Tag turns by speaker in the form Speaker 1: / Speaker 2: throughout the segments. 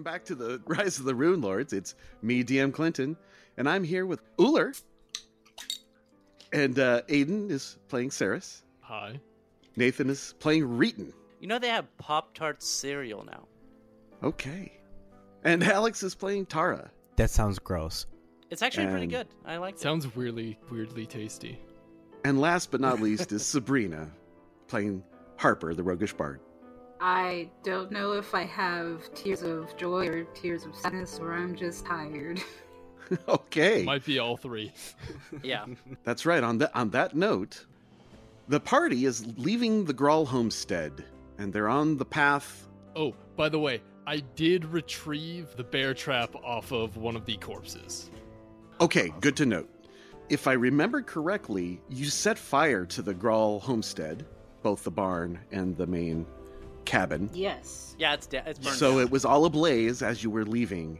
Speaker 1: welcome back to the Rise of the Runelords. It's me, DM Clinton, and I'm here with Uller. And uh, Aiden is playing Saris.
Speaker 2: Hi.
Speaker 1: Nathan is playing Reeton.
Speaker 3: You know they have Pop Tart cereal now.
Speaker 1: Okay. And Alex is playing Tara.
Speaker 4: That sounds gross.
Speaker 3: It's actually pretty good. I like it.
Speaker 2: Sounds weirdly, weirdly tasty.
Speaker 1: And last but not least is Sabrina playing Harper, the roguish bard.
Speaker 5: I don't know if I have tears of joy or tears of sadness, or I'm just tired.
Speaker 1: okay.
Speaker 2: Might be all three.
Speaker 3: Yeah.
Speaker 1: That's right. On that on that note, the party is leaving the Graul homestead, and they're on the path.
Speaker 2: Oh, by the way, I did retrieve the bear trap off of one of the corpses.
Speaker 1: Okay, good to note. If I remember correctly, you set fire to the Graul homestead, both the barn and the main cabin.
Speaker 5: yes.
Speaker 3: Yeah, it's de- it's burned
Speaker 1: So
Speaker 3: down.
Speaker 1: it was all ablaze as you were leaving.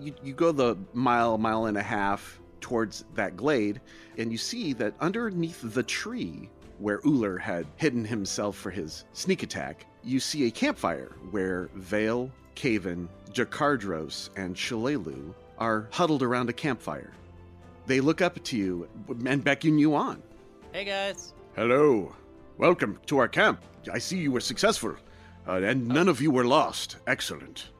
Speaker 1: You, you go the mile, mile and a half towards that glade, and you see that underneath the tree where Uller had hidden himself for his sneak attack, you see a campfire where Vale, Caven, Jakardros, and Shalelu are huddled around a campfire. They look up to you and beckon you on.
Speaker 3: Hey guys.
Speaker 1: Hello. Welcome to our camp. I see you were successful, uh, and none of you were lost. Excellent.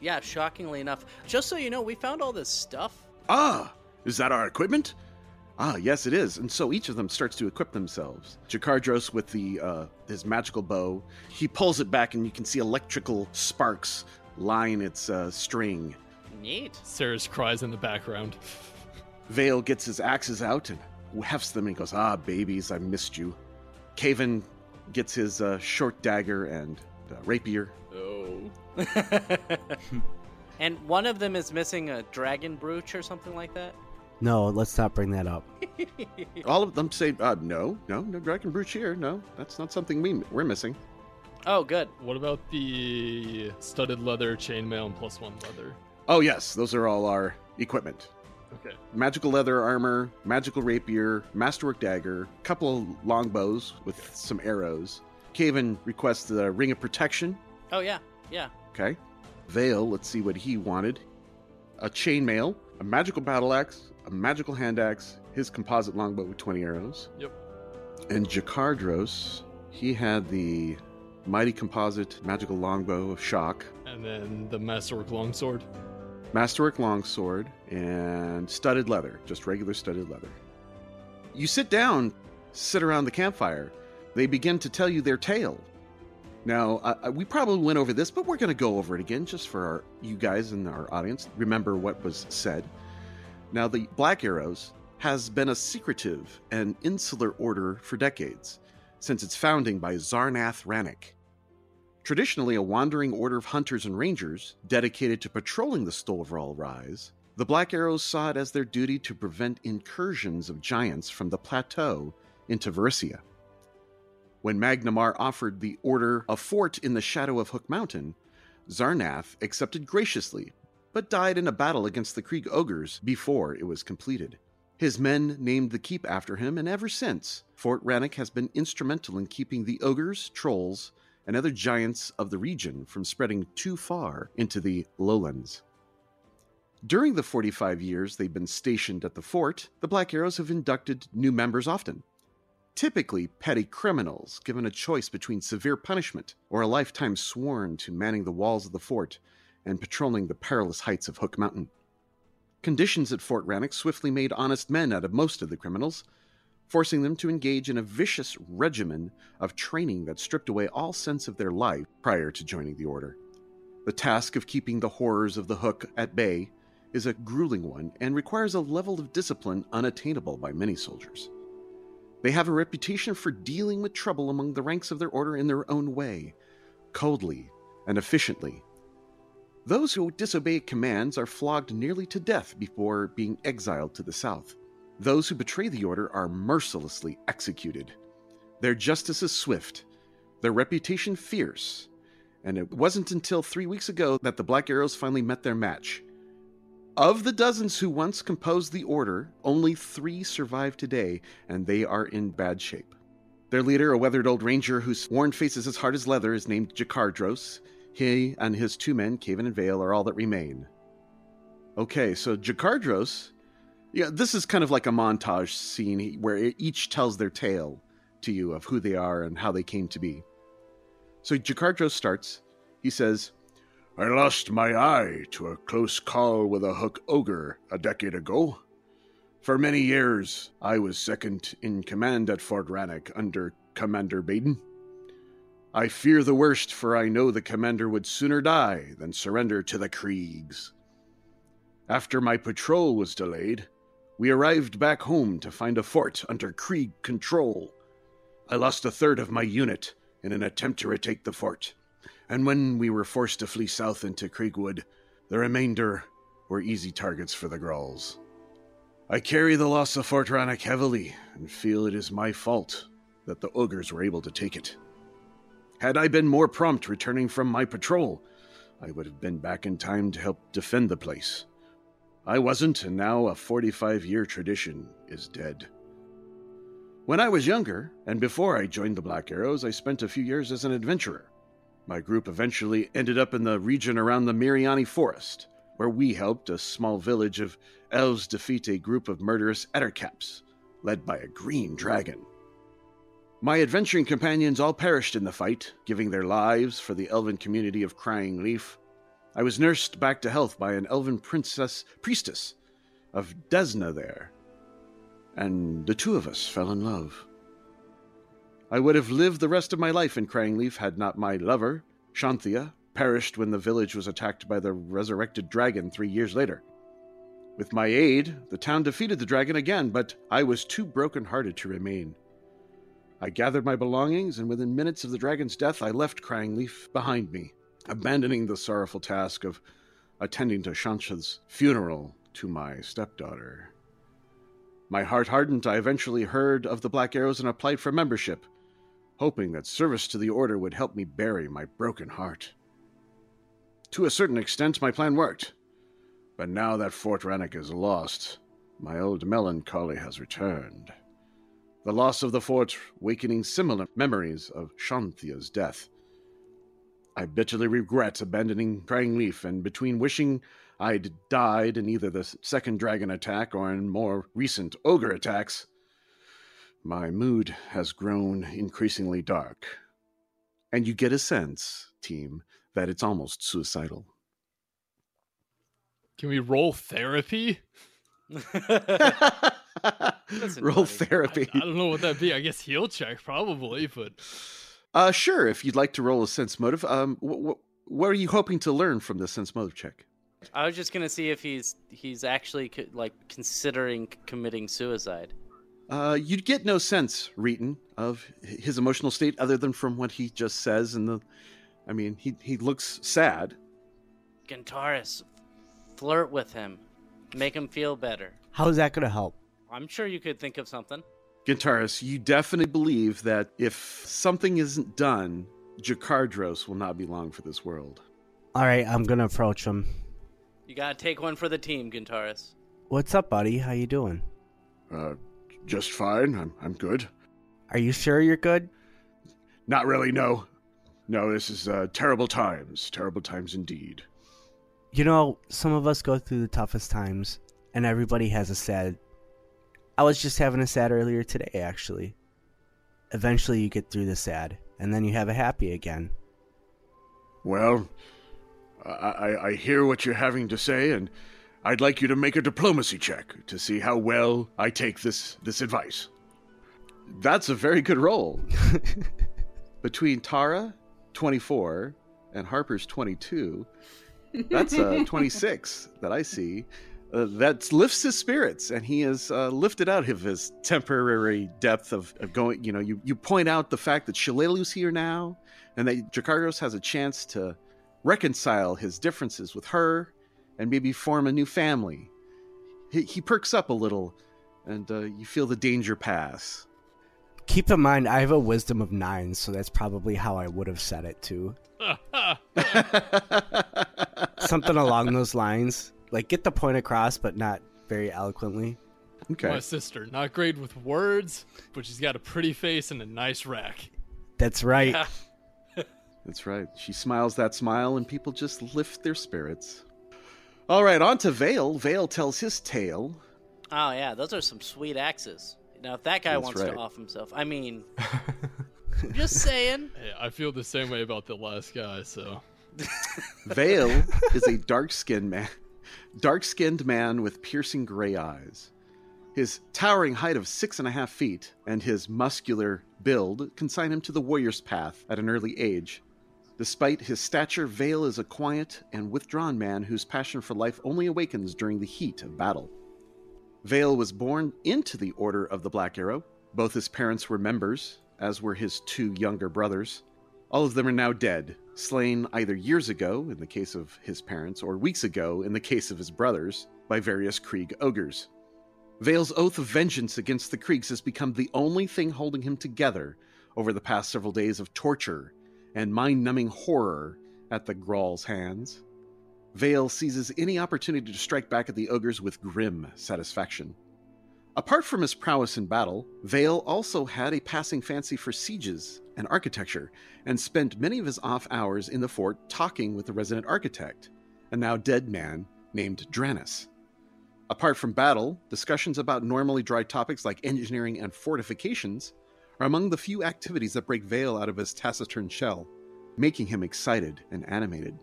Speaker 3: Yeah, shockingly enough, just so you know, we found all this stuff.
Speaker 1: Ah, is that our equipment? Ah, yes, it is. And so each of them starts to equip themselves. Jakardros with the uh, his magical bow, he pulls it back, and you can see electrical sparks line its uh, string.
Speaker 3: Neat.
Speaker 2: Sarah's cries in the background.
Speaker 1: Vale gets his axes out and hefts them and goes, "Ah, babies, I missed you." Caven gets his uh, short dagger and uh, rapier.
Speaker 2: Oh.
Speaker 3: and one of them is missing a dragon brooch or something like that.
Speaker 4: No, let's not bring that up.
Speaker 1: All of them say, uh, "No, no, no dragon brooch here. No, that's not something we we're missing."
Speaker 3: Oh, good.
Speaker 2: What about the studded leather, chainmail, and plus one leather?
Speaker 1: Oh yes, those are all our equipment.
Speaker 2: Okay.
Speaker 1: magical leather armor, magical rapier, masterwork dagger, couple of longbows with some arrows. Caven requests the ring of protection.
Speaker 3: Oh yeah, yeah.
Speaker 1: Okay. Vale, let's see what he wanted. A chainmail, a magical battle axe, a magical hand axe, his composite longbow with 20 arrows.
Speaker 2: Yep.
Speaker 1: And Jakardros, he had the mighty composite magical longbow of shock,
Speaker 2: And then the masterwork longsword.
Speaker 1: masterwork longsword, and studded leather, just regular studded leather. You sit down, sit around the campfire. They begin to tell you their tale. Now, uh, we probably went over this, but we're going to go over it again just for our, you guys and our audience. Remember what was said. Now, the Black Arrows has been a secretive and insular order for decades, since its founding by Zarnath Rannick. Traditionally a wandering order of hunters and rangers dedicated to patrolling the Storval Rise, the Black Arrows saw it as their duty to prevent incursions of giants from the plateau into Varisia. When Magnimar offered the order a fort in the shadow of Hook Mountain, Zarnath accepted graciously, but died in a battle against the Kreeg ogres before it was completed. His men named the keep after him, and ever since, Fort Rannick has been instrumental in keeping the ogres, trolls, and other giants of the region from spreading too far into the lowlands. During the 45 years they've been stationed at the fort, the Black Arrows have inducted new members often. Typically, petty criminals given a choice between severe punishment or a lifetime sworn to manning the walls of the fort and patrolling the perilous heights of Hook Mountain. Conditions at Fort Rannick swiftly made honest men out of most of the criminals, forcing them to engage in a vicious regimen of training that stripped away all sense of their life prior to joining the Order. The task of keeping the horrors of the Hook at bay is a grueling one and requires a level of discipline unattainable by many soldiers. They have a reputation for dealing with trouble among the ranks of their order in their own way, coldly and efficiently. Those who disobey commands are flogged nearly to death before being exiled to the south. Those who betray the order are mercilessly executed. Their justice is swift, their reputation fierce, and it wasn't until three weeks ago that the Black Arrows finally met their match. Of the dozens who once composed the order, only three survive today, and they are in bad shape. Their leader, a weathered old ranger whose worn face is as hard as leather, is named Jakardros.
Speaker 5: He and his two men, Caven and Vale, are all that remain. Okay, so Jakardros, yeah, this is kind of like a montage scene where each tells their tale to you of who they are and how they came to be. So Jakardros starts. He says,
Speaker 1: I lost my eye to a close call with a hook ogre a decade ago. For many years, I was second in command at Fort Rannick under Commander Bayden. I fear the worst, for I know the commander would sooner die than surrender to the Kreegs. After my patrol was delayed, we arrived back home to find a fort under Kreeg control. I lost a third of my unit in an attempt to retake the fort, and when we were forced to flee south into Kreegwood, the remainder were easy targets for the Grauls. I carry the loss of Fort Rannick heavily and feel it is my fault that the ogres were able to take it. Had I been more prompt returning from my patrol, I would have been back in time to help defend the place. I wasn't, and now a 45 year tradition is dead. When I was younger, and before I joined the Black Arrows, I spent a few years as an adventurer. My group eventually ended up in the region around the Mierani Forest, where we helped a small village of elves defeat a group of murderous ettercaps, led by a green dragon. My adventuring companions all perished in the fight, giving their lives for the elven community of Crying Leaf. I was nursed back to health by an elven princess priestess of Desna there, and the two of us fell in love. I would have lived the rest of my life in Crying Leaf had not my lover, Shanthia, perished when the village was attacked by the resurrected dragon three years later. With my aid, the town defeated the dragon again, but I was too broken-hearted to remain. I gathered my belongings, and within minutes of the dragon's death, I left Crying Leaf behind me abandoning the sorrowful task of attending to Shansha's funeral to my stepdaughter. My heart hardened, I eventually heard of the Black Arrows and applied for membership, hoping that service to the Order would help me bury my broken heart. To a certain extent, my plan worked. But now that Fort Rannick is lost, my old melancholy has returned. The loss of the fort wakening similar memories of Shanthia's death. I bitterly regret abandoning Crying Leaf, and between wishing I'd died in either the second dragon attack or in more recent ogre attacks, my mood has grown increasingly dark. And you get a sense, team, that it's almost suicidal.
Speaker 2: Can we roll therapy?
Speaker 5: roll therapy.
Speaker 2: I, I, don't know what that'd be. I guess heal check, probably, but
Speaker 5: uh, sure. If you'd like to roll a sense motive, um, wh- wh- what are you hoping to learn from the sense motive check?
Speaker 3: I was just gonna see if he's he's actually co- like considering committing suicide.
Speaker 5: Uh, you'd get no sense, Reeton, of his emotional state other than from what he just says. And the, I mean, he he looks sad.
Speaker 3: Gintaris, flirt with him, make him feel better.
Speaker 4: How is that going to help?
Speaker 3: I'm sure you could think of something.
Speaker 5: Gintaris, you definitely believe that if something isn't done, Jakardros will not be long for this world.
Speaker 4: All right, I'm gonna approach him.
Speaker 3: You gotta take one for the team, Gintaris.
Speaker 4: What's up, buddy? How you doing?
Speaker 1: Uh, just fine. I'm I'm good.
Speaker 4: Are you sure you're good?
Speaker 1: Not really. No, no. This is uh, terrible times. Terrible times indeed.
Speaker 4: You know, some of us go through the toughest times, and everybody has a sad I was just having a sad earlier today, actually. Eventually, you get through the sad, and then you have a happy again.
Speaker 1: Well, I, I hear what you're having to say, and I'd like you to make a diplomacy check to see how well I take this this advice.
Speaker 5: That's a very good roll. Between Tara, 24, and Harper's 22, that's a 26 that I see uh, that lifts his spirits and he is uh, lifted out of his temporary depth of, of, going you know you, you point out the fact that Shalelu's here now and that Jakardros has a chance to reconcile his differences with her and maybe form a new family he, he perks up a little and uh, you feel the danger pass
Speaker 4: keep in mind i have a wisdom of nine so that's probably how i would have said it too something along those lines like get the point across, but not very eloquently.
Speaker 5: Okay.
Speaker 2: My sister, not great with words, but she's got a pretty face and a nice rack.
Speaker 4: That's right.
Speaker 5: Yeah.
Speaker 1: That's right. She smiles that smile, and people just lift their spirits. All right, on to Vale. Vale tells his tale.
Speaker 3: Oh yeah, those are some sweet axes. Now if that guy
Speaker 1: That's
Speaker 3: wants
Speaker 1: right.
Speaker 3: to off himself, I mean, just saying.
Speaker 2: Hey, I feel the same way about the last guy, so.
Speaker 1: Vale is a dark-skinned man, dark-skinned man with piercing gray eyes. His towering height of six and a half feet and his muscular build consign him to the warrior's path at an early age. Despite his stature, Vale is a quiet and withdrawn man whose passion for life only awakens during the heat of battle. Vale was born into the Order of the Black Arrow. Both his parents were members, as were his two younger brothers. All of them are now dead, slain either years ago, in the case of his parents, or weeks ago, in the case of his brothers, by various Kreeg ogres. Vale's oath of vengeance against the Kreegs has become the only thing holding him together over the past several days of torture and mind numbing horror at the Graul's hands. Vale seizes any opportunity to strike back at the ogres with grim satisfaction. Apart from his prowess in battle, Vale also had a passing fancy for sieges and architecture, and spent many of his off hours in the fort talking with the resident architect, a now dead man named Dranis. Apart from battle, discussions about normally dry topics like engineering and fortifications are among the few activities that break Vale out of his taciturn shell, making him excited and animated.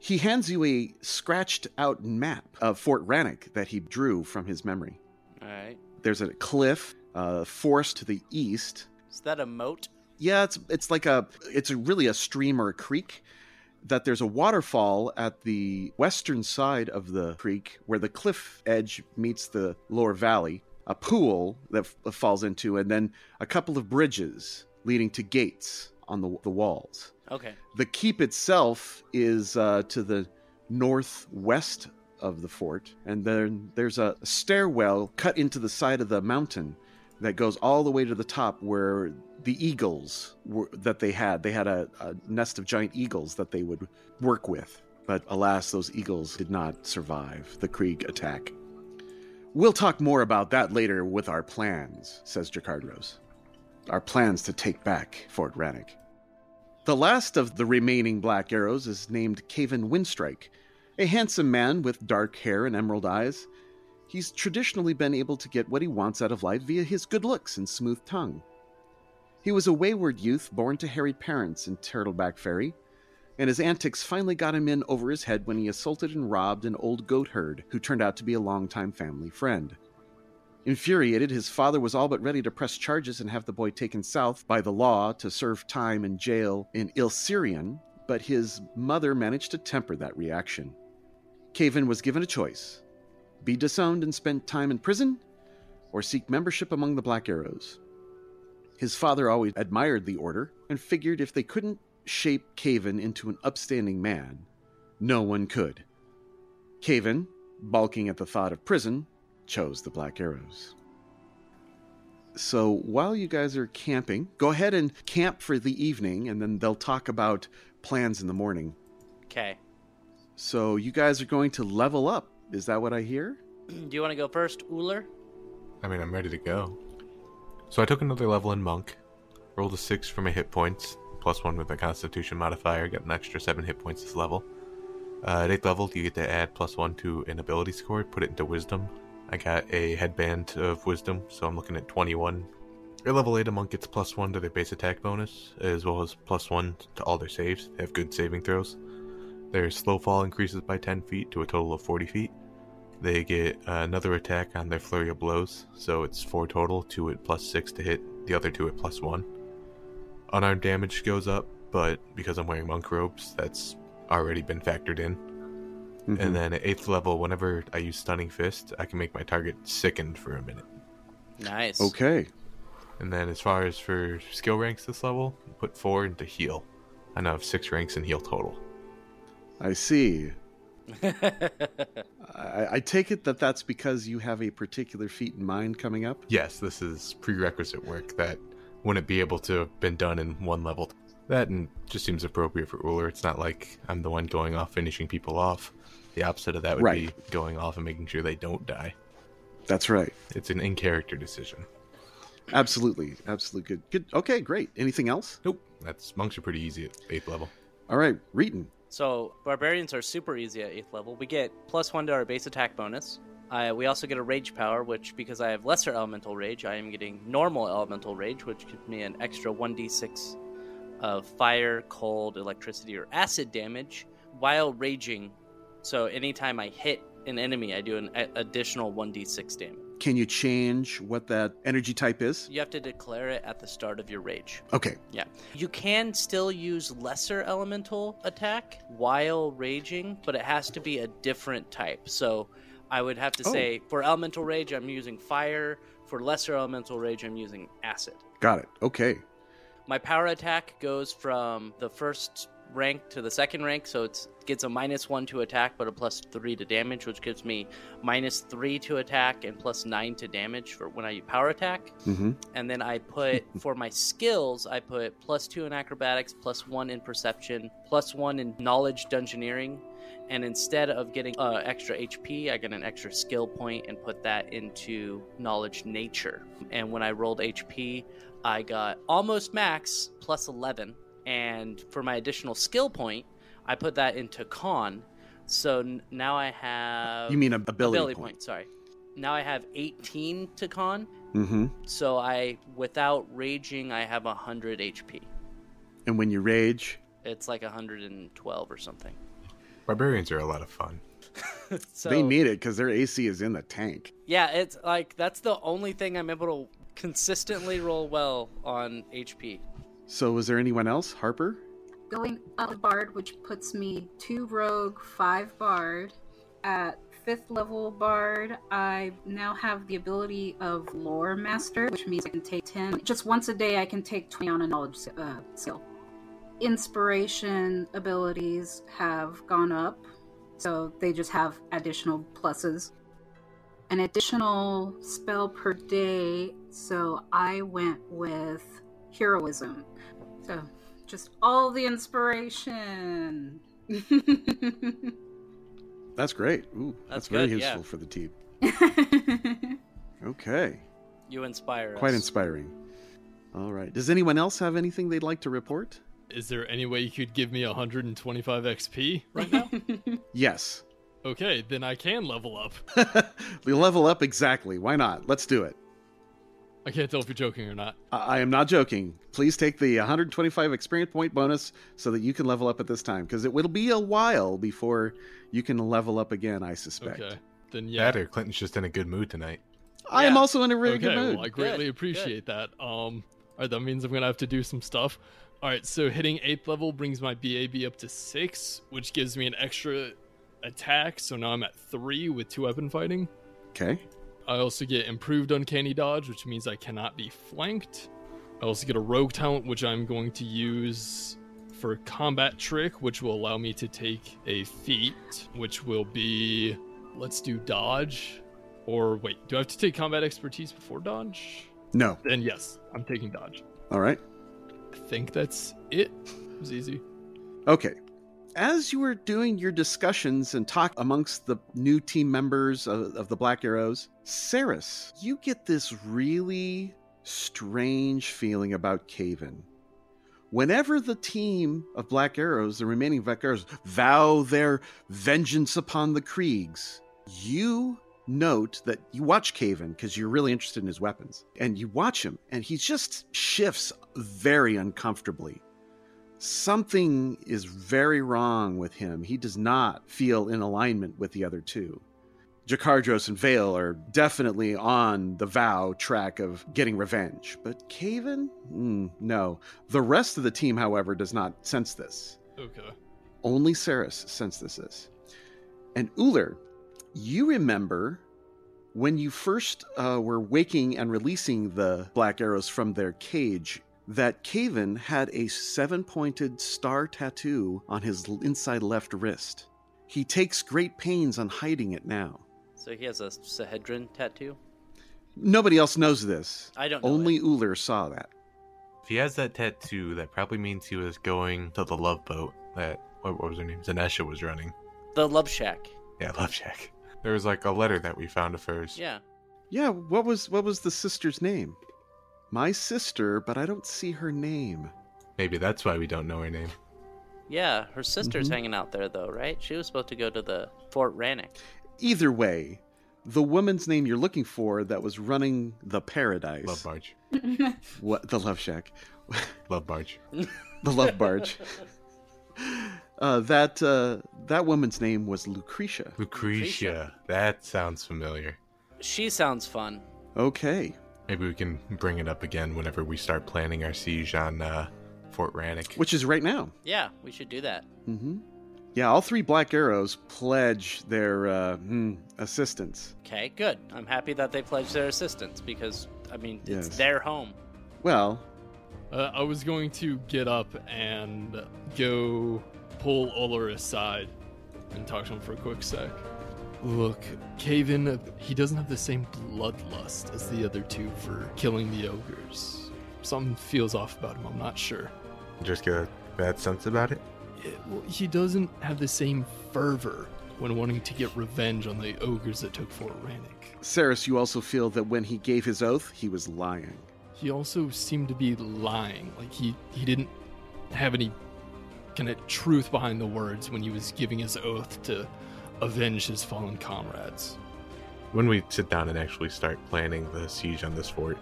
Speaker 1: He hands you a scratched out map of Fort Rannick that he drew from his memory.
Speaker 3: All right.
Speaker 1: There's a cliff, a forest to the east.
Speaker 3: Is that a moat?
Speaker 1: Yeah, it's it's like a it's a really a stream or a creek. That there's a waterfall at the western side of the creek where the cliff edge meets the lower valley, a pool that f- falls into, and then a couple of bridges leading to gates on the, the walls.
Speaker 3: Okay.
Speaker 1: The keep itself is uh, to the northwest of the fort, and then there's a stairwell cut into the side of the mountain that goes all the way to the top where the eagles were, that they had. They had a, a nest of giant eagles that they would work with. But alas, those eagles did not survive the Kreeg attack. We'll talk more about that later with our plans, says Jakardros. Our plans to take back Fort Rannick. The last of the remaining Black Arrows is named Caven Windstrike, a handsome man with dark hair and emerald eyes. He's traditionally been able to get what he wants out of life via his good looks and smooth tongue. He was a wayward youth born to harried parents in Turtleback Ferry, and his antics finally got him in over his head when he assaulted and robbed an old goat herd who turned out to be a longtime family friend. Infuriated, his father was all but ready to press charges and have the boy taken south by the law to serve time in jail in Ilsurian, but his mother managed to temper that reaction. Caven was given a choice be disowned and spend time in prison, or seek membership among the Black Arrows. His father always admired the order and figured if they couldn't shape Caven into an upstanding man, no one could. Caven, balking at the thought of prison, chose the Black Arrows. So while you guys are camping, go ahead and camp for the evening, and then they'll talk about plans in the morning.
Speaker 3: Okay.
Speaker 1: So you guys are going to level up. Is that what I hear?
Speaker 3: Do you want to go first, Uller?
Speaker 6: I mean, I'm ready to go. So I took another level in Monk, rolled a 6 for my hit points, plus 1 with my Constitution modifier, get an extra 7 hit points this level. Uh, at 8th level, you get to add plus 1 to an ability score, put it into Wisdom. I got a headband of Wisdom, so I'm looking at 21. At level 8, a monk gets plus 1 to their base attack bonus, as well as plus 1 to all their saves. They have good saving throws. Their slow fall increases by 10 feet to a total of 40 feet. They get another attack on their flurry of blows, so it's 4 total, 2 at plus 6 to hit, the other 2 at plus 1. Unarmed damage goes up, but because I'm wearing monk robes, that's already been factored in.
Speaker 1: Mhm.
Speaker 6: And then at 8th level, whenever I use Stunning Fist, I can make my target sickened for a minute.
Speaker 3: Nice.
Speaker 1: Okay.
Speaker 6: And then as far as for skill ranks this level, put 4 into heal. I now have 6 ranks in heal total.
Speaker 1: I see. I, I take it that that's because you have a particular feat in mind coming up.
Speaker 6: Yes, this is prerequisite work that wouldn't be able to have been done in one level. That and just seems appropriate for Uller. It's not like I'm the one going off finishing people off. The opposite of that would
Speaker 1: Right.
Speaker 6: be going off and making sure they don't die.
Speaker 1: That's right.
Speaker 6: It's an in character decision.
Speaker 1: Absolutely. Absolutely good. Good. Okay, great. Anything else?
Speaker 6: Nope. That's monks are pretty easy at eighth level.
Speaker 1: All right, Reeton.
Speaker 3: So barbarians are super easy at eighth level. We get plus one to our base attack bonus. Uh, we also get a rage power, which because I have lesser elemental rage, I am getting normal elemental rage, which gives me an extra one d six of fire, cold, electricity, or acid damage while raging. So anytime I hit an enemy, I do an additional one d six damage.
Speaker 1: Can you change what that energy type is?
Speaker 3: You have to declare it at the start of your rage.
Speaker 1: Okay.
Speaker 3: Yeah. You can still use lesser elemental attack while raging, but it has to be a different type. So I would have to
Speaker 1: Oh.
Speaker 3: say for elemental rage, I'm using fire. For lesser elemental rage, I'm using acid.
Speaker 1: Got it. Okay.
Speaker 3: My power attack goes from the first rank to the second rank, so it gets a minus one to attack, but a plus three to damage, which gives me minus three to attack and plus nine to damage for when I power attack
Speaker 1: Mm-hmm.
Speaker 3: and then I put for my skills, I put plus two in acrobatics, plus one in perception, plus one in knowledge dungeoneering, and instead of getting uh, extra HP, I get an extra skill point and put that into knowledge nature. And when I rolled HP, I got almost max plus eleven, and for my additional skill point, I put that into con. So n- now I have
Speaker 1: You mean a ability,
Speaker 3: ability
Speaker 1: point?
Speaker 3: point. Sorry. Now I have 18 to con,
Speaker 1: Mm-hmm.
Speaker 3: so I, without raging, I have 100 HP.
Speaker 1: And when you rage,
Speaker 3: It's like 112 or something.
Speaker 6: Barbarians are a lot of fun.
Speaker 3: So
Speaker 1: they need it because their AC is in the tank.
Speaker 3: yeah, it's like that's the only thing I'm able to consistently roll well on HP.
Speaker 1: So, was there anyone else? Harper?
Speaker 5: Going up bard, which puts me two rogue, five bard. At fifth level bard, I now have the ability of lore master, which means I can take 10. Just once a day, I can take 20 on a knowledge uh, skill. Inspiration abilities have gone up, so they just have additional pluses. An additional spell per day, so I went with heroism. So just all the inspiration.
Speaker 1: That's great. Ooh, that's,
Speaker 3: That's
Speaker 1: very
Speaker 3: good, yeah.
Speaker 1: useful for the team. Okay.
Speaker 3: You inspire us.
Speaker 1: Quite inspiring. All right. Does anyone else have anything they'd like to report?
Speaker 2: Is there any way you could give me 125 XP right now?
Speaker 1: Yes.
Speaker 2: okay, then I can level up.
Speaker 1: we level up exactly. Why not? Let's do it.
Speaker 2: I can't tell if you're joking or not.
Speaker 1: I, I am not joking. Please take the 125 experience point bonus so that you can level up at this time because it will be a while before you can level up again, I suspect.
Speaker 2: Okay. Then yeah.
Speaker 6: That Clinton's just in a good mood tonight.
Speaker 1: I am also in a really
Speaker 2: okay,
Speaker 1: good mood.
Speaker 2: well, I greatly
Speaker 3: Good,
Speaker 2: appreciate that. Um, all right, that means I'm gonna have to do some stuff. All right, so hitting eighth level brings my BAB up to six, which gives me an extra attack. So now I'm at three with two weapon fighting.
Speaker 1: Okay.
Speaker 2: I also get improved uncanny dodge, which means I cannot be flanked. I also get a rogue talent, which I'm going to use for combat trick, which will allow me to take a feat, which will be let's do dodge. Or wait, do I have to take combat expertise before dodge?
Speaker 1: No.
Speaker 2: Then yes, I'm taking dodge.
Speaker 1: All right.
Speaker 2: I think that's it. It was easy.
Speaker 1: Okay. As you were doing your discussions and talk amongst the new team members of, of the Black Arrows, Saris, you get this really strange feeling about Caven. Whenever the team of Black Arrows, the remaining Black Arrows, vow their vengeance upon the Kreegs, you note that you watch Caven because you're really interested in his weapons, and you watch him, and he just shifts very uncomfortably something is very wrong with him. He does not feel in alignment with the other two. Jakardros and Vale are definitely on the vow track of getting revenge, but Caven? Mm, no. The rest of the team, however, does not sense this.
Speaker 2: Okay.
Speaker 1: Only Saris senses this. And Uller, you remember when you first uh, were waking and releasing the black arrows from their cage that Caven had a seven pointed star tattoo on his inside left wrist. He takes great pains on hiding it now.
Speaker 3: So he has a Sihedron tattoo.
Speaker 1: Nobody else knows this.
Speaker 3: I don't know.
Speaker 1: Only
Speaker 3: it.
Speaker 1: Uller saw that.
Speaker 6: If he has that tattoo, that probably means he was going to the love boat that what, what was her name? Zanesha was running.
Speaker 3: the Love Shack.
Speaker 6: Yeah, Love Shack. There was like a letter that we found of hers.
Speaker 3: Yeah.
Speaker 1: Yeah, what was what was the sister's name? My sister, but I don't see her name.
Speaker 6: Maybe that's why we don't know her name.
Speaker 3: Yeah, her sister's
Speaker 1: Mhm.
Speaker 3: hanging out there though, right? She was supposed to go to the Fort Rannick.
Speaker 1: Either way, the woman's name you're looking for that was running the paradise.
Speaker 6: Love barge.
Speaker 1: What the love shack.
Speaker 6: Love barge.
Speaker 1: the love barge. Uh, that uh, that woman's name was Lucretia.
Speaker 6: Lucretia. That sounds familiar.
Speaker 3: She sounds fun.
Speaker 1: Okay,
Speaker 6: Maybe we can bring it up again whenever we start planning our siege on uh, Fort Rannick.
Speaker 1: which is right now.
Speaker 3: Yeah, we should do that.
Speaker 1: hmm Yeah, all three Black Arrows pledge their uh, hmm, assistance.
Speaker 3: Okay, good. I'm happy that they pledged their assistance because I mean
Speaker 1: Yes.
Speaker 3: it's their home.
Speaker 1: Well,
Speaker 2: Uh, I was going to get up and go pull Uller aside and talk to him for a quick sec. Look, Caven, he doesn't have the same bloodlust as the other two for killing the ogres. Something feels off about him, I'm not sure.
Speaker 6: Just get a bad sense about it.
Speaker 2: It- well, he doesn't have the same fervor when wanting to get revenge on the ogres that took Fort Rannick.
Speaker 1: Saris, you also feel that when he gave his oath, he was lying.
Speaker 2: He also seemed to be lying. Like he he didn't have any kind of truth behind the words when he was giving his oath to avenge his fallen comrades.
Speaker 6: When we sit down and actually start planning the siege on this fort,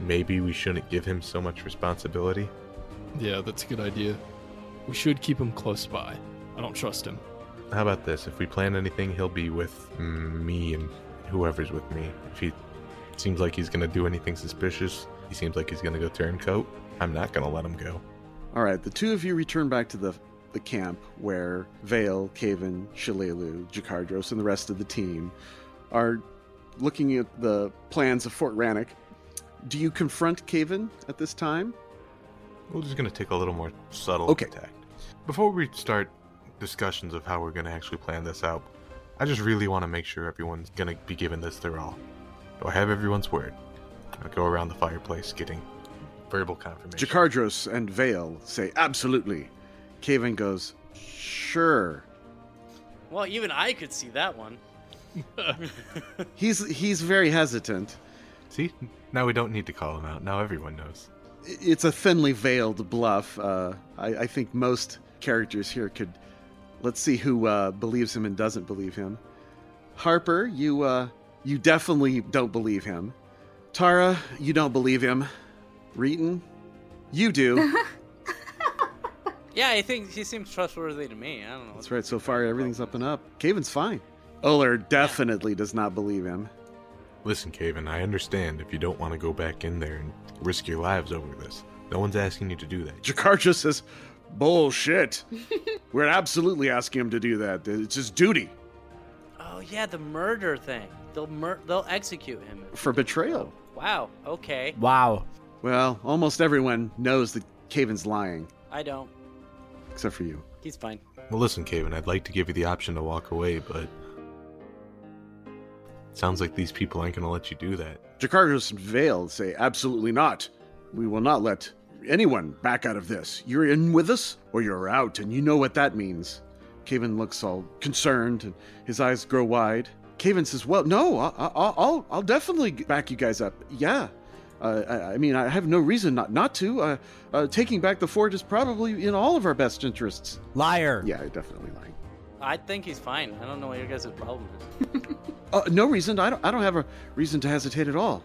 Speaker 6: maybe we shouldn't give him so much responsibility.
Speaker 2: Yeah, that's a good idea. We should keep him close by. I don't trust him.
Speaker 6: How about this? If we plan anything, he'll be with me and whoever's with me. If he seems like he's gonna do anything suspicious, he seems like he's gonna go turncoat. I'm not gonna let him go.
Speaker 1: All right, the two of you return back to the the camp where Vale, Caven, Shalelu, Jakardros, and the rest of the team are looking at the plans of Fort Rannick. Do you confront Caven at this time?
Speaker 6: We're just gonna take a little more subtle
Speaker 1: Okay.
Speaker 6: tact. Before we start discussions of how we're gonna actually plan this out, I just really want to make sure everyone's gonna be given this their all. Do I have everyone's word? I go around the fireplace getting verbal confirmation.
Speaker 1: Jakardros and Vale say absolutely. Caven goes, sure.
Speaker 3: Well, even I could see that one.
Speaker 1: He's he's very hesitant.
Speaker 6: See, now we don't need to call him out. Now everyone knows.
Speaker 1: it's a thinly veiled bluff. Uh, I, I think most characters here could. Let's see who uh, believes him and doesn't believe him. Harper, you uh, you definitely don't believe him. Tara, you don't believe him. Reeton, you do.
Speaker 3: Yeah, I think he seems trustworthy to me. I don't know.
Speaker 1: That's right. So far, everything's up and up. Caven's fine. Uller definitely does not believe him.
Speaker 6: Listen, Caven, I understand if you don't want to go back in there and risk your lives over this. No one's asking you to do that.
Speaker 1: Jakar says, "Bullshit. We're absolutely asking him to do that. It's his duty
Speaker 3: Oh yeah, the murder thing. They'll mur- they'll execute him.
Speaker 1: for betrayal."
Speaker 3: Wow. Okay.
Speaker 4: Wow.
Speaker 1: Well, almost everyone knows that Caven's lying,
Speaker 3: I don't.
Speaker 1: Except for you.
Speaker 3: He's fine.
Speaker 6: Well, listen, Caven, I'd like to give you the option to walk away, but. Sounds like these people aren't going to let you do that.
Speaker 1: Jakardos and Vale say, absolutely not. We will not let anyone back out of this. You're in with us, or you're out, and you know what that means. Caven looks all concerned, and his eyes grow wide. Caven says, well, no, I- I- I'll, I'll, I'll definitely back you guys up. Yeah. Uh, I, I mean, I have no reason not, not to. Uh, uh, taking back the fort is probably in all of our best interests.
Speaker 4: Liar.
Speaker 1: Yeah, definitely lying.
Speaker 3: I think he's fine. I don't know what your guys' problem is.
Speaker 1: Uh, no reason. I don't, I don't have a reason to hesitate at all.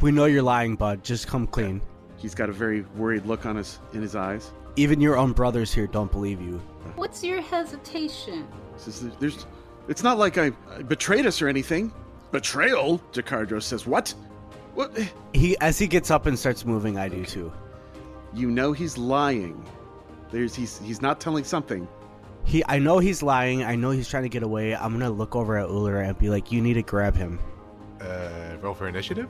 Speaker 4: We know you're lying, bud. Just come clean.
Speaker 1: He's got a very worried look on his in his eyes.
Speaker 4: Even your own brothers here don't believe you.
Speaker 5: What's your hesitation?
Speaker 1: Says there's, it's not like I I betrayed us or anything. Betrayal? Jacardro says, what? What?
Speaker 4: He as he gets up and starts moving, I do too.
Speaker 1: You know he's lying. There's he's he's not telling something.
Speaker 4: He I know he's lying. I know he's trying to get away. I'm gonna look over at Uller and be like, "You need to grab him."
Speaker 6: Uh, roll for initiative?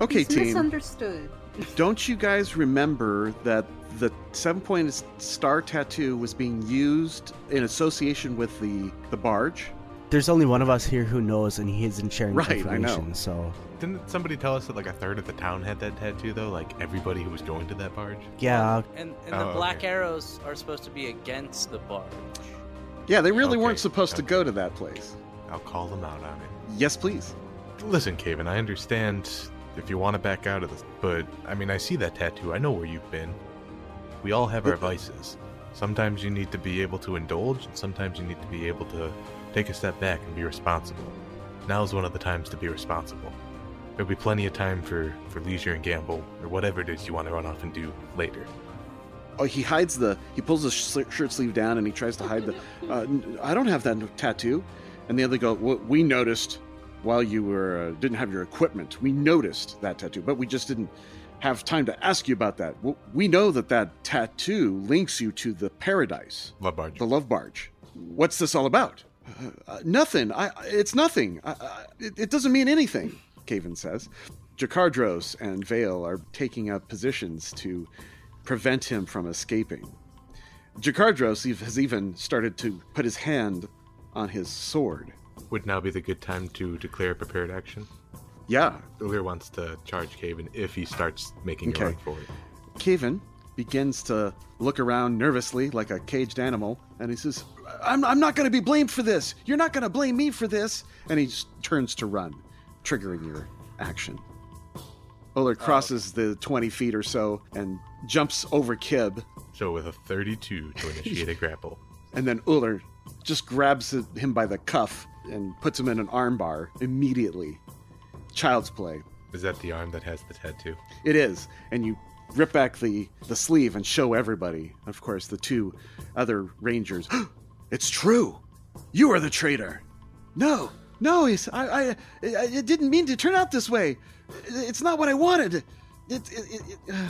Speaker 1: Okay,
Speaker 5: He's
Speaker 1: team.
Speaker 5: misunderstood.
Speaker 1: Don't you guys remember that the seven-pointed star tattoo was being used in association with the the barge?
Speaker 4: There's only one of us here who knows, and he isn't sharing
Speaker 1: Right, I know.
Speaker 4: So
Speaker 6: Didn't somebody tell us that like a third of the town had that tattoo, though? Like everybody who was going to that barge?
Speaker 4: yeah,
Speaker 3: And and
Speaker 6: Oh,
Speaker 3: the black
Speaker 6: okay.
Speaker 3: arrows are supposed to be against the barge.
Speaker 1: Yeah, they really
Speaker 6: Okay,
Speaker 1: weren't supposed to go to that place.
Speaker 6: I'll call them out on it.
Speaker 1: Yes, please.
Speaker 6: Listen, Caven, I understand if you want to back out of this, but I mean, I see that tattoo. I know where you've been. We all have our vices. Sometimes you need to be able to indulge, and sometimes you need to be able to take a step back and be responsible. Now's one of the times to be responsible. There'll be plenty of time for, for leisure and gamble, or whatever it is you want to run off and do later.
Speaker 1: Oh, he hides the. He pulls his sh- shirt sleeve down and he tries to hide the. Uh, I don't have that tattoo. And the other go. "Well, we noticed while you were uh, didn't have your equipment. We noticed that tattoo, but we just didn't have time to ask you about that. We know that that tattoo links you to the paradise,
Speaker 6: Love barge.
Speaker 1: the love barge. What's this all about? Uh, nothing. I, I- it's nothing. I, I, it, it doesn't mean anything. Caven says. Jakardros and Vale are taking up positions to prevent him from escaping. Jakardros has even started to put his hand on his sword.
Speaker 6: Would now be the good time to declare prepared action.
Speaker 1: Yeah,
Speaker 6: Uller wants to charge Caven if he starts making
Speaker 1: Okay.
Speaker 6: a run for it.
Speaker 1: Caven begins to look around nervously like a caged animal, and he says, I'm, I'm not going to be blamed for this. You're not going to blame me for this. And he just turns to run, triggering your action. Uller uh, crosses the 20 feet or so and jumps over Kib,
Speaker 6: So with a 32 to initiate a grapple.
Speaker 1: and then Uller just grabs him by the cuff and puts him in an armbar immediately. Child's play.
Speaker 6: Is that the arm that has the tattoo?
Speaker 1: It is, and you rip back the the sleeve and show everybody. Of course, the two other rangers. it's true. You are the traitor. No, no, he's, I, I, I, it didn't mean to turn out this way. It's not what I wanted. It, it, it, it uh...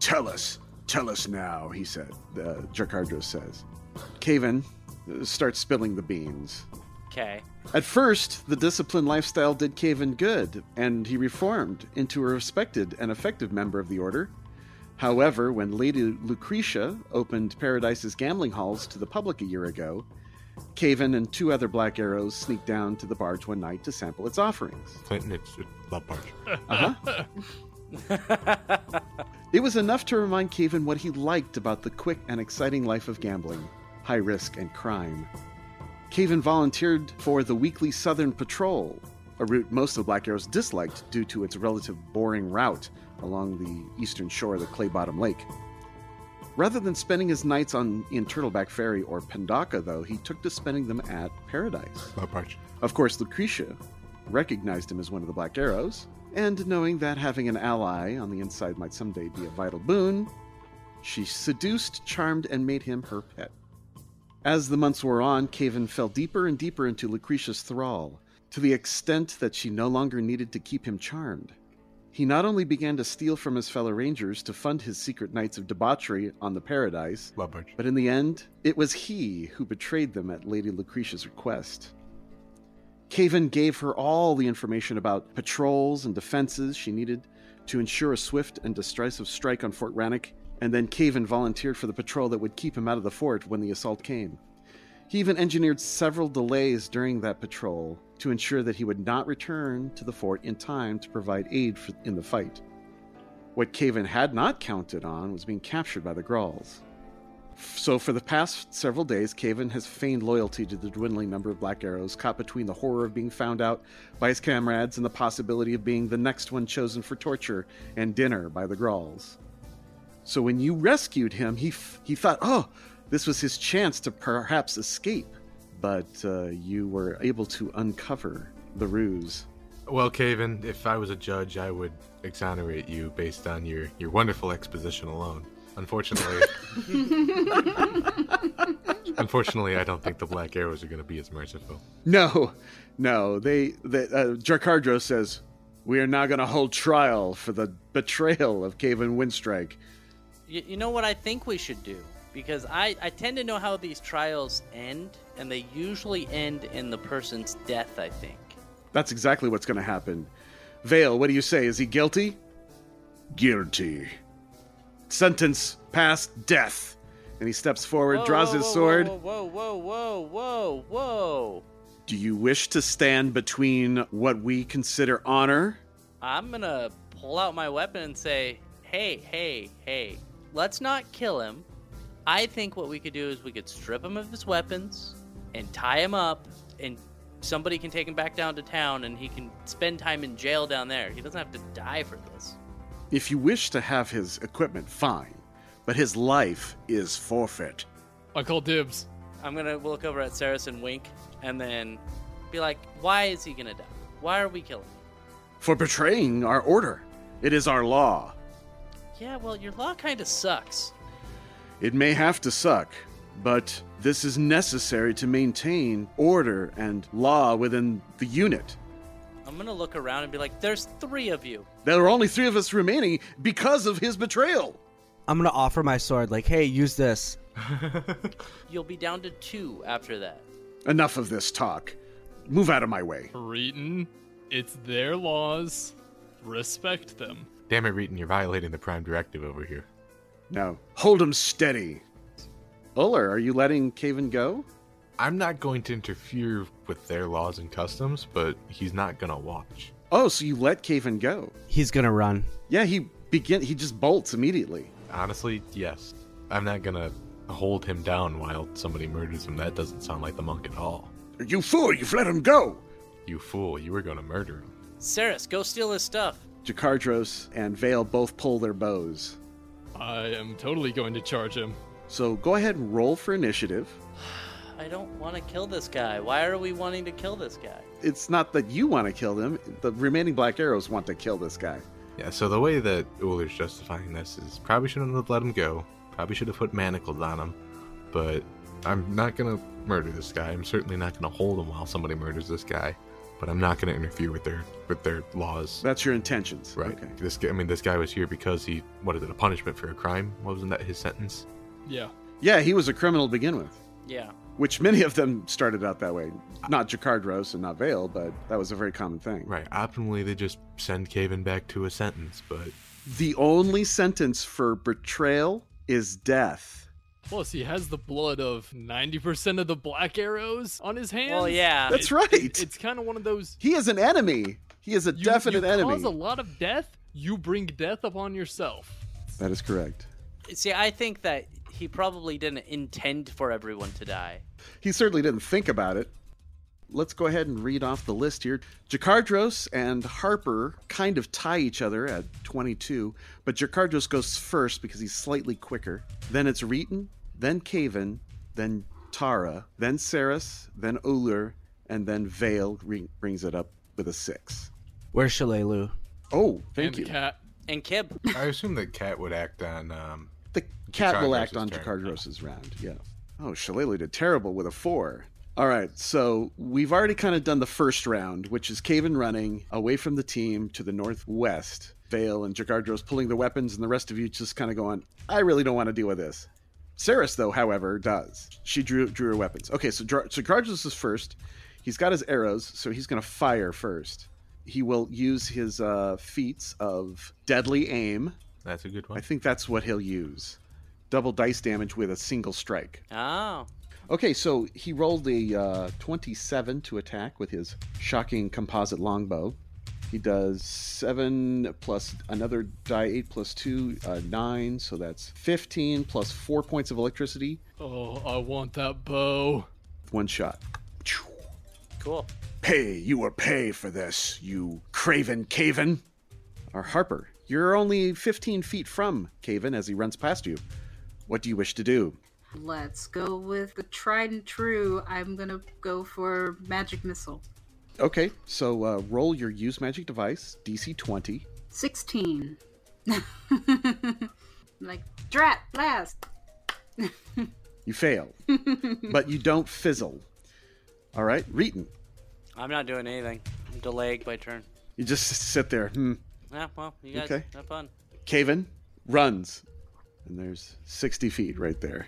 Speaker 1: Tell us, tell us now. He said. Uh, Jakardros says. Caven uh, starts spilling the beans.
Speaker 3: Okay.
Speaker 1: At first, the disciplined lifestyle did Caven good, and he reformed into a respected and effective member of the order. However, when Lady Lucretia opened Paradise's gambling halls to the public a year ago, Caven and two other Black Arrows sneaked down to the barge one night to sample its offerings.
Speaker 6: Clinton, it's a love barge.
Speaker 1: Uh huh. It was enough to remind Caven what he liked about the quick and exciting life of gambling, high risk, and crime. Caven volunteered for the weekly Southern Patrol, a route most of the Black Arrows disliked due to its relative boring route along the eastern shore of the Claybottom Lake. Rather than spending his nights on in Turtleback Ferry or Pendaka, though, he took to spending them at Paradise. Of course, Lucretia recognized him as one of the Black Arrows, and knowing that having an ally on the inside might someday be a vital boon, she seduced, charmed, and made him her pet. As the months wore on, Caven fell deeper and deeper into Lucretia's thrall, to the extent that she no longer needed to keep him charmed. He not only began to steal from his fellow rangers to fund his secret nights of debauchery on the Paradise, but in the end, it was he who betrayed them at Lady Lucretia's request. Caven gave her all the information about patrols and defenses she needed to ensure a swift and decisive strike on Fort Rannick, and then Caven volunteered for the patrol that would keep him out of the fort when the assault came. He even engineered several delays during that patrol to ensure that he would not return to the fort in time to provide aid for, in the fight. What Caven had not counted on was being captured by the Grauls. So, for the past several days, Caven has feigned loyalty to the dwindling number of Black Arrows, caught between the horror of being found out by his comrades and the possibility of being the next one chosen for torture and dinner by the Grauls. So, when you rescued him, he, f- he thought, oh, this was his chance to perhaps escape. But uh, you were able to uncover the ruse.
Speaker 6: Well, Caven, if I was a judge, I would exonerate you based on your, your wonderful exposition alone. Unfortunately, unfortunately, I don't think the Black Arrows are going to be as merciful.
Speaker 1: No, no. They, the, uh, Jarkardro says, we are now going to hold trial for the betrayal of Caven Windstrike.
Speaker 3: You, you know what I think we should do? Because I, I tend to know how these trials end, and they usually end in the person's death, I think.
Speaker 1: That's exactly what's going to happen. Vale, what do you say? Is he guilty?
Speaker 7: Guilty.
Speaker 1: Sentence past death. And he steps forward,
Speaker 3: Whoa,
Speaker 1: draws
Speaker 3: whoa,
Speaker 1: his
Speaker 3: whoa,
Speaker 1: sword.
Speaker 3: Whoa, whoa, whoa, whoa, whoa, whoa.
Speaker 1: Do you wish to stand between what we consider honor?
Speaker 3: I'm gonna pull out my weapon and say, hey, hey, hey, let's not kill him. I think what we could do is we could strip him of his weapons and tie him up, and somebody can take him back down to town and he can spend time in jail down there. He doesn't have to die for this.
Speaker 1: If you wish to have his equipment, fine. but his life is forfeit.
Speaker 2: I call dibs.
Speaker 3: I'm gonna look over at Saris and wink, and then be like, "Why is he gonna die? Why are we killing him?"
Speaker 1: For betraying our order. It is our law.
Speaker 3: Yeah, well, your law kind of sucks.
Speaker 1: It may have to suck, but this is necessary to maintain order and law within the unit.
Speaker 3: I'm gonna look around and be like, "There's three of you."
Speaker 1: There are only three of us remaining because of his betrayal.
Speaker 4: I'm gonna offer my sword, like, hey, use this.
Speaker 3: You'll be down to two after that.
Speaker 1: Enough of this talk. Move out of my way.
Speaker 2: Reeton, it's their laws. Respect them.
Speaker 6: Damn it, Reeton, you're violating the Prime Directive over here.
Speaker 1: Now, hold him steady. Uller, are you letting Caven go?
Speaker 6: I'm not going to interfere with their laws and customs, but he's not gonna watch.
Speaker 1: Oh, so you let Caven go?
Speaker 4: He's gonna run.
Speaker 1: Yeah, he begin. He just bolts immediately.
Speaker 6: Honestly, yes. I'm not gonna hold him down while somebody murders him. That doesn't sound like the monk at all.
Speaker 1: You fool! You've let him go.
Speaker 6: You fool, you were gonna murder him.
Speaker 3: Saris, go steal his stuff.
Speaker 1: Jakardros and Vale both pull their bows.
Speaker 2: I am totally going to charge him.
Speaker 1: So go ahead and roll for initiative.
Speaker 3: I don't want to kill this guy. Why are we wanting to kill this guy?
Speaker 1: It's not that you want to kill him. The remaining Black Arrows want to kill this guy.
Speaker 6: Yeah, so the way that Uller's justifying this is probably shouldn't have let him go. Probably should have put manacles on him. But I'm not gonna murder this guy. I'm certainly not gonna hold him while somebody murders this guy. But I'm not gonna interfere with their with their laws.
Speaker 1: That's your intentions.
Speaker 6: Right.
Speaker 1: Okay.
Speaker 6: This guy, I mean, this guy was here because he what is it? A punishment for a crime? Wasn't that his sentence?
Speaker 2: Yeah.
Speaker 1: Yeah, he was a criminal to begin with.
Speaker 3: Yeah.
Speaker 1: Which many of them started out that way. Not Jakardros and not Vale, but that was a very common thing.
Speaker 6: Right. Optimally, they just send Caven back to a sentence, but
Speaker 1: The only sentence for betrayal is death.
Speaker 2: Plus, he has the blood of 90% of the Black Arrows on his hands.
Speaker 3: Well, yeah.
Speaker 1: That's
Speaker 2: It-
Speaker 1: right.
Speaker 2: it- it's kind of one of those.
Speaker 1: He is an enemy. He is a
Speaker 2: You,
Speaker 1: definite
Speaker 2: you
Speaker 1: enemy.
Speaker 2: cause a lot of death, you bring death upon yourself.
Speaker 1: That is correct.
Speaker 3: See, I think that he probably didn't intend for everyone to die.
Speaker 1: He certainly didn't think about it. Let's go ahead and read off the list here. Jakardros and Harper kind of tie each other at 22, but Jakardros goes first because he's slightly quicker. Then it's Reeton, then Caven, then Tara, then Saris, then Uller, and then Vale re- brings it up with a six.
Speaker 4: Where's Shalelu?
Speaker 1: Oh, thank
Speaker 2: and
Speaker 1: you.
Speaker 2: the cat.
Speaker 3: And Kib,
Speaker 6: I assume that Cat would act on. Um,
Speaker 1: The cat will act on
Speaker 6: turn.
Speaker 1: Jakardros' round. Yeah. Oh, Shalelu did terrible with a four. All right, so we've already kind of done the first round, which is Caven running away from the team to the northwest. Vale and Jakardros pulling the weapons, and the rest of you just kind of going, I really don't want to deal with this. Saris, though, however, does. She drew drew her weapons. Okay, so Dra- Jakardros is first. He's got his arrows, so he's going to fire first. He will use his uh, feats of deadly aim.
Speaker 6: that's a good one.
Speaker 1: I think that's what he'll use. Double dice damage with a single strike.
Speaker 3: oh,
Speaker 1: Okay, so he rolled a uh, 27 to attack with his shocking composite longbow. He does 7 plus another die 8 plus 2, uh, 9, so that's 15 plus 4 points of electricity.
Speaker 2: Oh, I want that bow.
Speaker 1: One shot.
Speaker 3: cool.
Speaker 1: Pay, you will pay for this, you craven Caven. Or Harper, you're only 15 feet from Caven as he runs past you. What do you wish to do?
Speaker 5: Let's go with the tried and true. I'm gonna go for magic missile.
Speaker 1: Okay, so uh, roll your use magic device, DC 20.
Speaker 5: 16. like, drat, blast.
Speaker 1: You fail, but you don't fizzle. All right, Reeton,
Speaker 3: I'm not doing anything. I'm delayed by turn.
Speaker 1: you just sit there. Hmm.
Speaker 3: Yeah, well, you guys
Speaker 1: Okay.
Speaker 3: have fun.
Speaker 1: Caven runs, and there's 60 feet right there.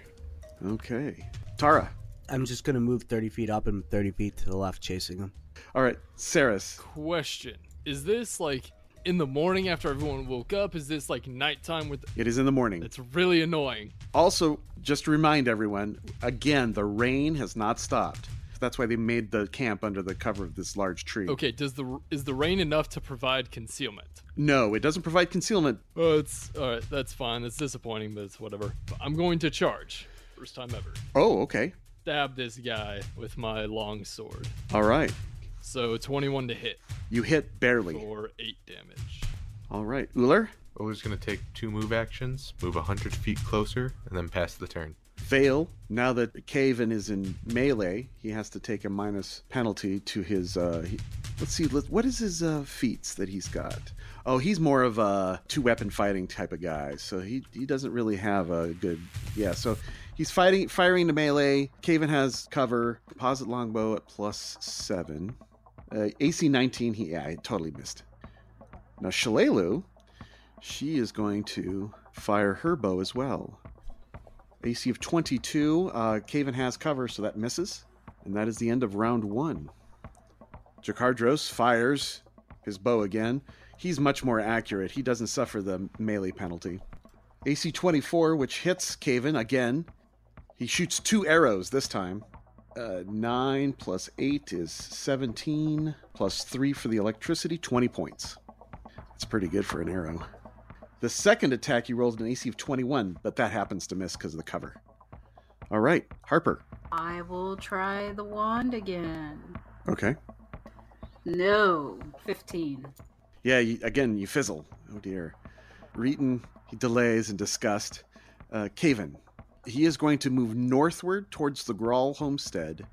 Speaker 1: Okay, Tara.
Speaker 4: I'm just gonna move 30 feet up and 30 feet to the left, chasing him.
Speaker 1: All right, Saris.
Speaker 2: Question: Is this like in the morning after everyone woke up? Is this like nighttime with?
Speaker 1: It is in the morning.
Speaker 2: It's really annoying.
Speaker 1: Also, just to remind everyone, again, the rain has not stopped. That's why they made the camp under the cover of this large tree.
Speaker 2: Okay, does the is the rain enough to provide concealment?
Speaker 1: No, it doesn't provide concealment.
Speaker 2: Oh, it's all right. That's fine. It's disappointing, but it's whatever. I'm going to charge. First time ever.
Speaker 1: Oh, okay.
Speaker 2: Stab this guy with my long sword.
Speaker 1: All right.
Speaker 2: So 21 to hit
Speaker 1: You hit barely.
Speaker 2: for eight damage.
Speaker 1: All right, Uller.
Speaker 6: Uller's gonna take two move actions, move 100 feet closer, and then pass the turn.
Speaker 1: Fail. Now that Caven is in melee, he has to take a minus penalty to his. Uh, he, let's see. Let, what is his uh, feats that he's got? Oh, he's more of a two weapon fighting type of guy, so he he doesn't really have a good. Yeah, so he's fighting firing to melee. Caven has cover. Composite longbow at plus seven. Uh, AC 19. He yeah, he totally missed. Now Shalelu, she is going to fire her bow as well. AC of 22. Uh, Caven has cover, so that misses. And that is the end of round one. Jakardros fires his bow again. He's much more accurate. He doesn't suffer the melee penalty. AC 24, which hits Caven again. He shoots two arrows this time. Uh, 9 plus 8 is 17, plus 3 for the electricity, 20 points. That's pretty good for an arrow. The second attack, he rolls an AC of 21, but that happens to miss because of the cover. All right, Harper.
Speaker 5: I will try the wand again.
Speaker 1: Okay.
Speaker 5: No, 15.
Speaker 1: Yeah, you, again, you fizzle. Oh dear. Reeton, he delays in disgust. Uh, Caven, he is going to move northward towards the Graul homestead.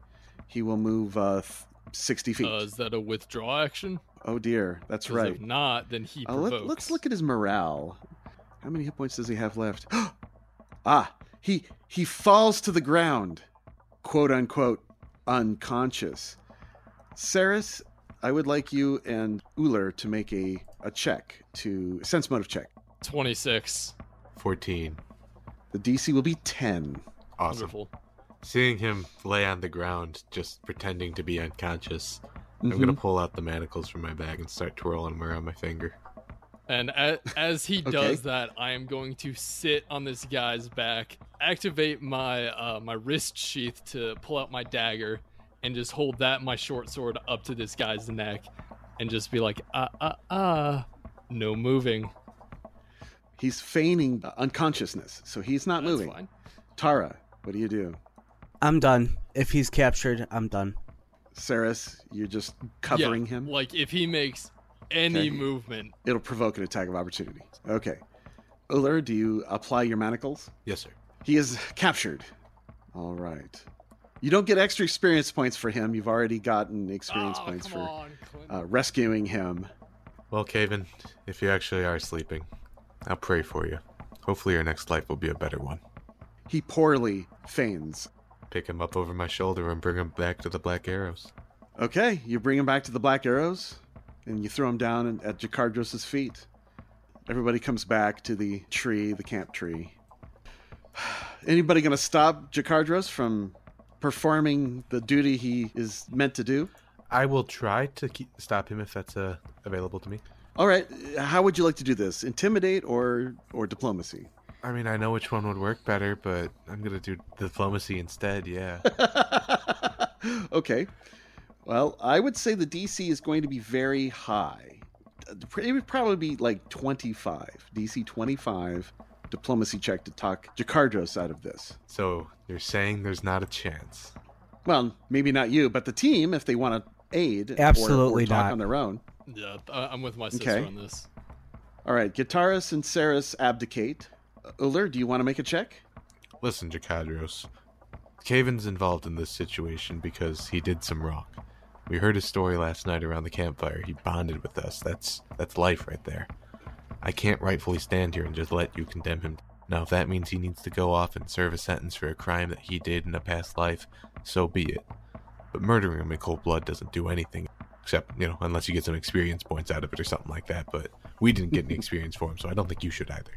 Speaker 1: He will move uh, th- 60 feet.
Speaker 2: Uh, is that a withdraw action?
Speaker 1: oh dear, that's right.
Speaker 2: If not, then he
Speaker 1: Uh, let, let's look at his morale. How many hit points does he have left? ah, he he falls to the ground, quote unquote, unconscious. Saris, I would like you and Uller to make a a check to sense motive check.
Speaker 2: 26.
Speaker 6: 14.
Speaker 1: The DC will be ten.
Speaker 6: Awesome.
Speaker 2: Wonderful.
Speaker 6: Seeing him lay on the ground, just pretending to be unconscious, I'm
Speaker 1: Mhm.
Speaker 6: gonna pull out the manacles from my bag and start twirling them around my finger.
Speaker 2: And as, as he
Speaker 1: Okay.
Speaker 2: does that, I am going to sit on this guy's back, activate my uh, my wrist sheath to pull out my dagger, and just hold that my short sword up to this guy's neck, and just be like, ah ah ah, no moving.
Speaker 1: He's feigning unconsciousness, so he's not
Speaker 2: That's
Speaker 1: moving.
Speaker 2: fine.
Speaker 1: Tara, what do you do?
Speaker 4: I'm done. If he's captured, I'm done.
Speaker 1: Saris, you're just covering
Speaker 2: Yeah,
Speaker 1: him.
Speaker 2: Like if he makes any
Speaker 1: Okay.
Speaker 2: movement,
Speaker 1: It'll provoke an attack of opportunity. Okay. Uller, do you apply your manacles?
Speaker 6: Yes, sir.
Speaker 1: He is captured. All right. You don't get extra experience points for him. You've already gotten experience
Speaker 2: oh,
Speaker 1: points for
Speaker 2: on,
Speaker 1: uh, rescuing him.
Speaker 6: Well, Caven, if you actually are sleeping, I'll pray for you. Hopefully, your next life will be a better one.
Speaker 1: He poorly feigns.
Speaker 6: Pick him up over my shoulder and bring him back to the Black Arrows.
Speaker 1: Okay, you bring him back to the Black Arrows, and you throw him down at Jakardros' feet. Everybody comes back to the tree, the camp tree. Anybody going to stop Jakardros from performing the duty he is meant to do?
Speaker 6: I will try to keep, stop him if that's uh, available to me.
Speaker 1: All right, how would you like to do this? Intimidate or or diplomacy?
Speaker 6: I mean, I know which one would work better, but I'm gonna do diplomacy instead. Yeah.
Speaker 1: okay. Well, I would say the DC is going to be very high. It would probably be like 25. DC 25 diplomacy check to talk Jakardros out of this.
Speaker 6: so you're saying there's not a chance?
Speaker 1: Well, maybe not you, but the team, if they want to aid or-
Speaker 4: Absolutely
Speaker 1: or, talk
Speaker 4: not.
Speaker 1: on their own.
Speaker 2: Yeah, I- I'm with my sister
Speaker 1: Okay.
Speaker 2: on this.
Speaker 1: All right, Jakardros and Saris abdicate. Uh, Uller, do you want to make a check?
Speaker 6: Listen, Jakardros. Caven's involved in this situation because he did some wrong. We heard his story last night around the campfire. He bonded with us. That's that's life right there. I can't rightfully stand here and just let you condemn him. Now, if that means he needs to go off and serve a sentence for a crime that he did in a past life, so be it. But murdering him in cold blood doesn't do anything, except, you know, unless you get some experience points out of it or something like that. But we didn't get any experience for him, so I don't think you should either.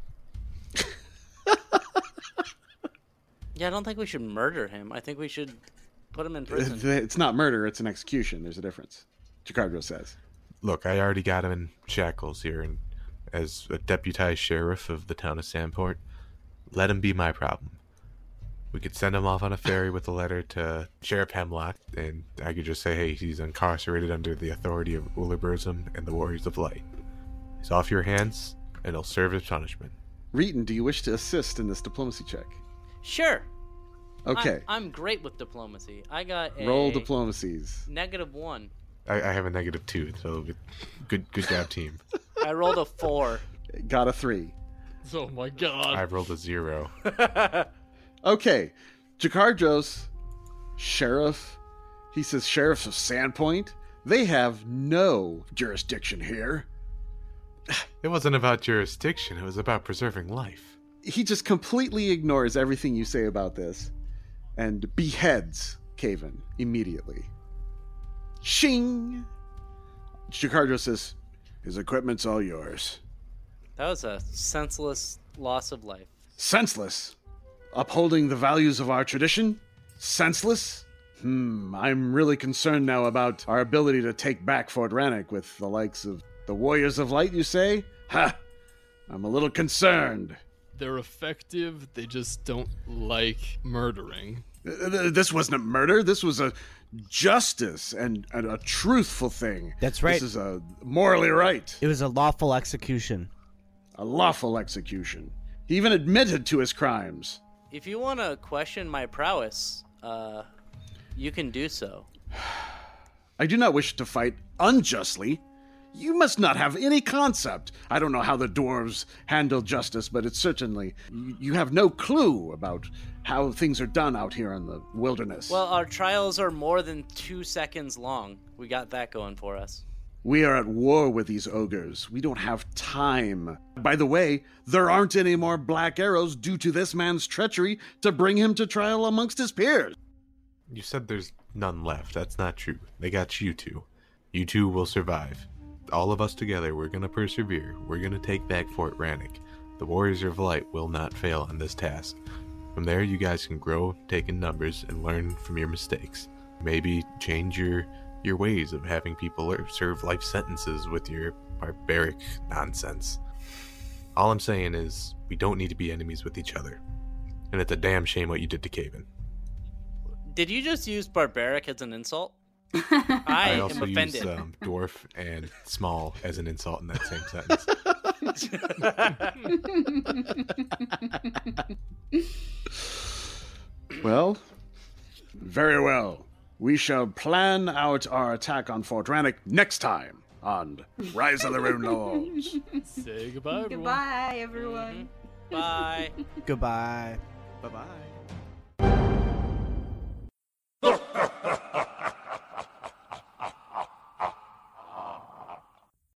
Speaker 3: Yeah, I don't think we should murder him. I think we should put him in prison.
Speaker 1: It's not murder, it's an execution. There's a difference. Jakardros says.
Speaker 6: look, I already got him in shackles here, and as a deputized sheriff of the town of Sandpoint, let him be my problem. We could send him off on a ferry with a letter to Sheriff Hemlock, and I could just say, hey, he's incarcerated under the authority of Uliburzum and the Warriors of Light. He's off your hands, and he'll serve his punishment.
Speaker 1: Reeton, do you wish to assist in this diplomacy check?
Speaker 3: Sure.
Speaker 1: Okay.
Speaker 3: I'm, I'm great with diplomacy. I got a
Speaker 1: Roll diplomacies.
Speaker 3: negative one.
Speaker 6: I, I have a negative two, so good, good, good job, team.
Speaker 3: I rolled a four.
Speaker 1: got a three.
Speaker 2: Oh my god.
Speaker 6: I've rolled a zero.
Speaker 1: Okay, Jakardros, sheriff. He says sheriffs of Sandpoint. They have no jurisdiction here.
Speaker 6: It wasn't about jurisdiction, it was about preserving life.
Speaker 1: He just completely ignores everything you say about this and beheads Caven immediately. Shing! Jakardros says, His equipment's all yours.
Speaker 3: That was a senseless loss of life.
Speaker 1: Senseless. Upholding the values of our tradition? Senseless? Hmm, I'm really concerned now about our ability to take back Fort Rannick with the likes of the Warriors of Light, you say? Ha! I'm a little concerned.
Speaker 2: They're effective, they just don't like murdering.
Speaker 1: This wasn't a murder. This was a justice and, and a truthful thing.
Speaker 4: That's right.
Speaker 1: This is a morally right,
Speaker 4: It was a lawful execution.
Speaker 1: a lawful execution. He even admitted to his crimes.
Speaker 3: If you want to question my prowess, uh, you can do so.
Speaker 1: I do not wish to fight unjustly. You must not have any concept. I don't know how the dwarves handle justice, but it's certainly you you have no clue about how things are done out here in the wilderness.
Speaker 3: Well, our trials are more than two seconds long. We got that going for us.
Speaker 1: We are at war with these ogres. We don't have time. By the way, there aren't any more black arrows due to this man's treachery to bring him to trial amongst his peers.
Speaker 6: You said there's none left. That's not true. They got you two. You two will survive. All of us together, we're gonna persevere. We're gonna take back Fort Rannick. The Warriors of Light will not fail on this task. From there, you guys can grow, take in numbers, and learn from your mistakes. Maybe change your your ways of having people er- serve life sentences with your barbaric nonsense. All I'm saying is, we don't need to be enemies with each other. And it's a damn shame what you did to Caven.
Speaker 3: Did you just use barbaric as an insult? I,
Speaker 6: I
Speaker 3: am
Speaker 6: also
Speaker 3: offended.
Speaker 6: used um, dwarf and small as an insult in that same sentence.
Speaker 1: Well, very well. We shall plan out our attack on Fort Rannick next time on Rise of the Rune Lords.
Speaker 2: Say goodbye, everyone.
Speaker 5: Goodbye, everyone. Mm-hmm.
Speaker 3: Bye.
Speaker 4: goodbye.
Speaker 1: Bye bye.